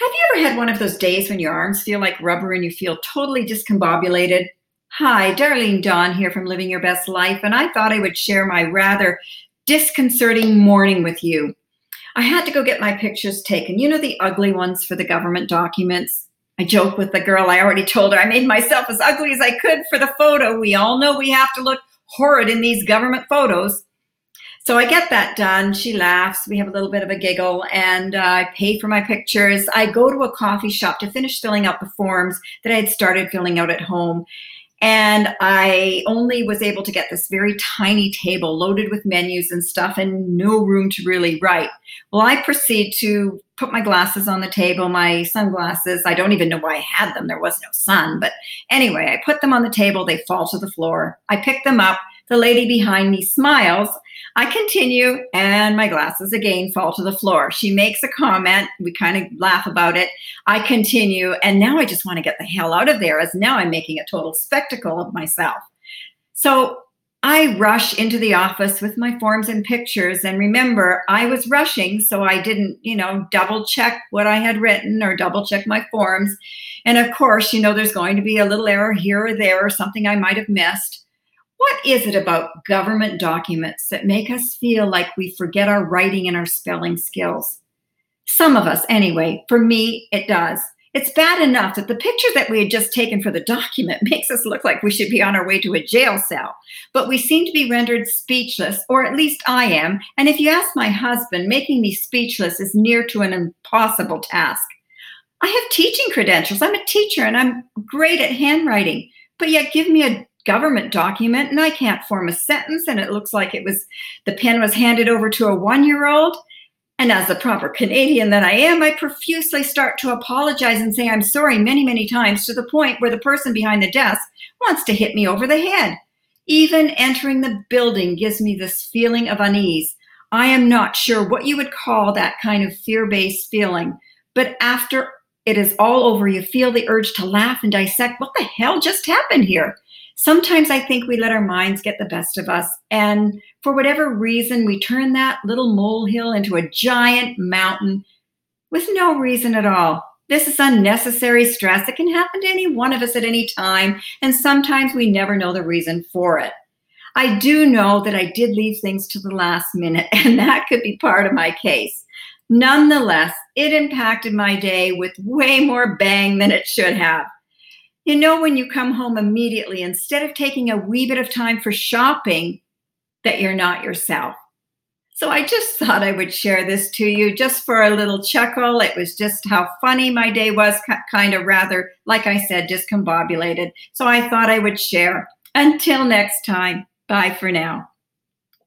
Have you ever had one of those days when your arms feel like rubber and you feel totally discombobulated? Hi, Darlene Dawn here from Living Your Best Life, and I thought I would share my rather disconcerting morning with you. I had to go get my pictures taken. You know, the ugly ones for the government documents. I joke with the girl, I already told her I made myself as ugly as I could for the photo. We all know we have to look horrid in these government photos. So I get that done. She laughs. We have a little bit of a giggle and uh, I pay for my pictures. I go to a coffee shop to finish filling out the forms that I had started filling out at home. And I only was able to get this very tiny table loaded with menus and stuff and no room to really write. Well, I proceed to put my glasses on the table, my sunglasses. I don't even know why I had them. There was no sun. But anyway, I put them on the table. They fall to the floor. I pick them up. The lady behind me smiles I continue, and my glasses again fall to the floor. She makes a comment. We kind of laugh about it. I continue, and now I just want to get the hell out of there, as now I'm making a total spectacle of myself. So I rush into the office with my forms and pictures. And remember, I was rushing, so I didn't, you know, double check what I had written or double check my forms. And of course, you know, there's going to be a little error here or there or something I might have missed. What is it about government documents that make us feel like we forget our writing and our spelling skills? Some of us, anyway. For me, it does. It's bad enough that the picture that we had just taken for the document makes us look like we should be on our way to a jail cell. But we seem to be rendered speechless, or at least I am. And if you ask my husband, making me speechless is near to an impossible task. I have teaching credentials. I'm a teacher and I'm great at handwriting. But yet, give me a government document and I can't form a sentence and it looks like it was the pen was handed over to a 1-year-old and as the proper Canadian that I am I profusely start to apologize and say I'm sorry many many times to the point where the person behind the desk wants to hit me over the head. Even entering the building gives me this feeling of unease. I am not sure what you would call that kind of fear-based feeling but after it is all over you feel the urge to laugh and dissect what the hell just happened here sometimes I think we let our minds get the best of us. And for whatever reason, we turn that little molehill into a giant mountain with no reason at all. This is unnecessary stress. It can happen to any one of us at any time. And sometimes we never know the reason for it. I do know that I did leave things to the last minute, and that could be part of my case. Nonetheless, it impacted my day with way more bang than it should have. You know, when you come home immediately, instead of taking a wee bit of time for shopping, that you're not yourself. So I just thought I would share this to you just for a little chuckle. It was just how funny my day was, kind of rather, like I said, discombobulated. So I thought I would share. Until next time, bye for now.